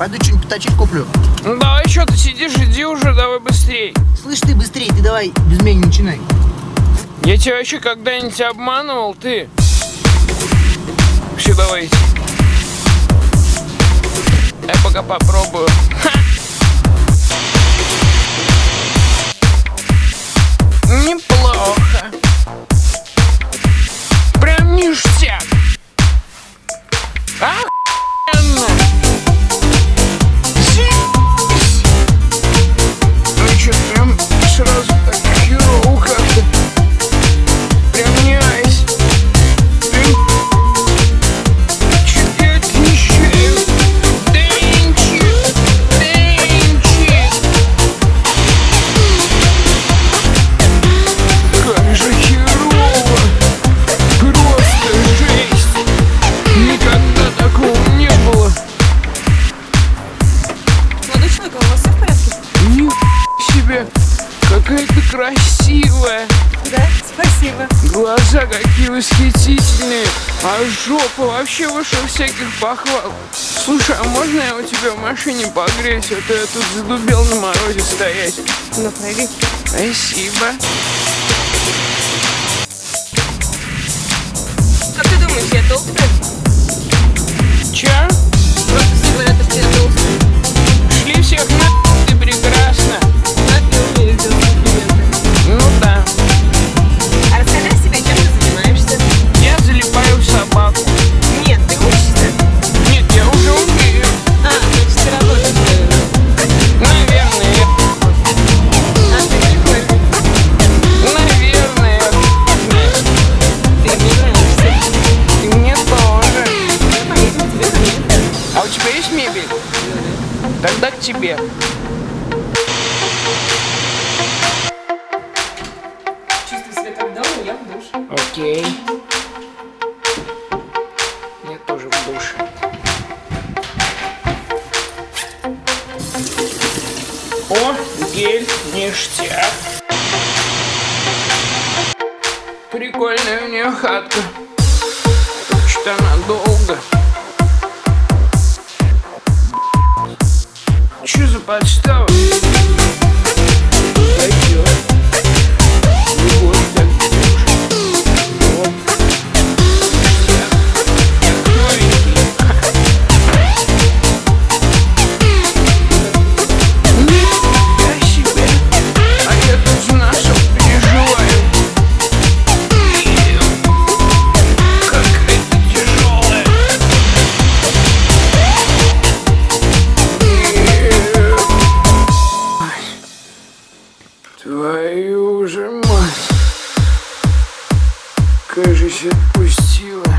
Пойду что-нибудь поточить куплю. Ну давай, что ты сидишь, иди уже, давай быстрей. Слышь ты, быстрее, ты давай без меня не начинай. Я тебя вообще когда-нибудь обманывал, ты? Все, давай. Я пока попробую. Ха! Неплохо. Прям ништяк. Охуенно. Ты красивая! Да, спасибо. Глаза какие восхитительные! А жопа вообще выше всяких похвал! Слушай, а можно я у тебя в машине погреюсь? А то я тут задубел на морозе стоять. Ну, прыгай. Спасибо. Тогда к тебе. Чувствуй себя как дома, я в душ. Окей. Я тоже в душе. О, гель, ништяк. Прикольная у нее хатка. Что она долго. Че за подстава? Кажись, отпустил.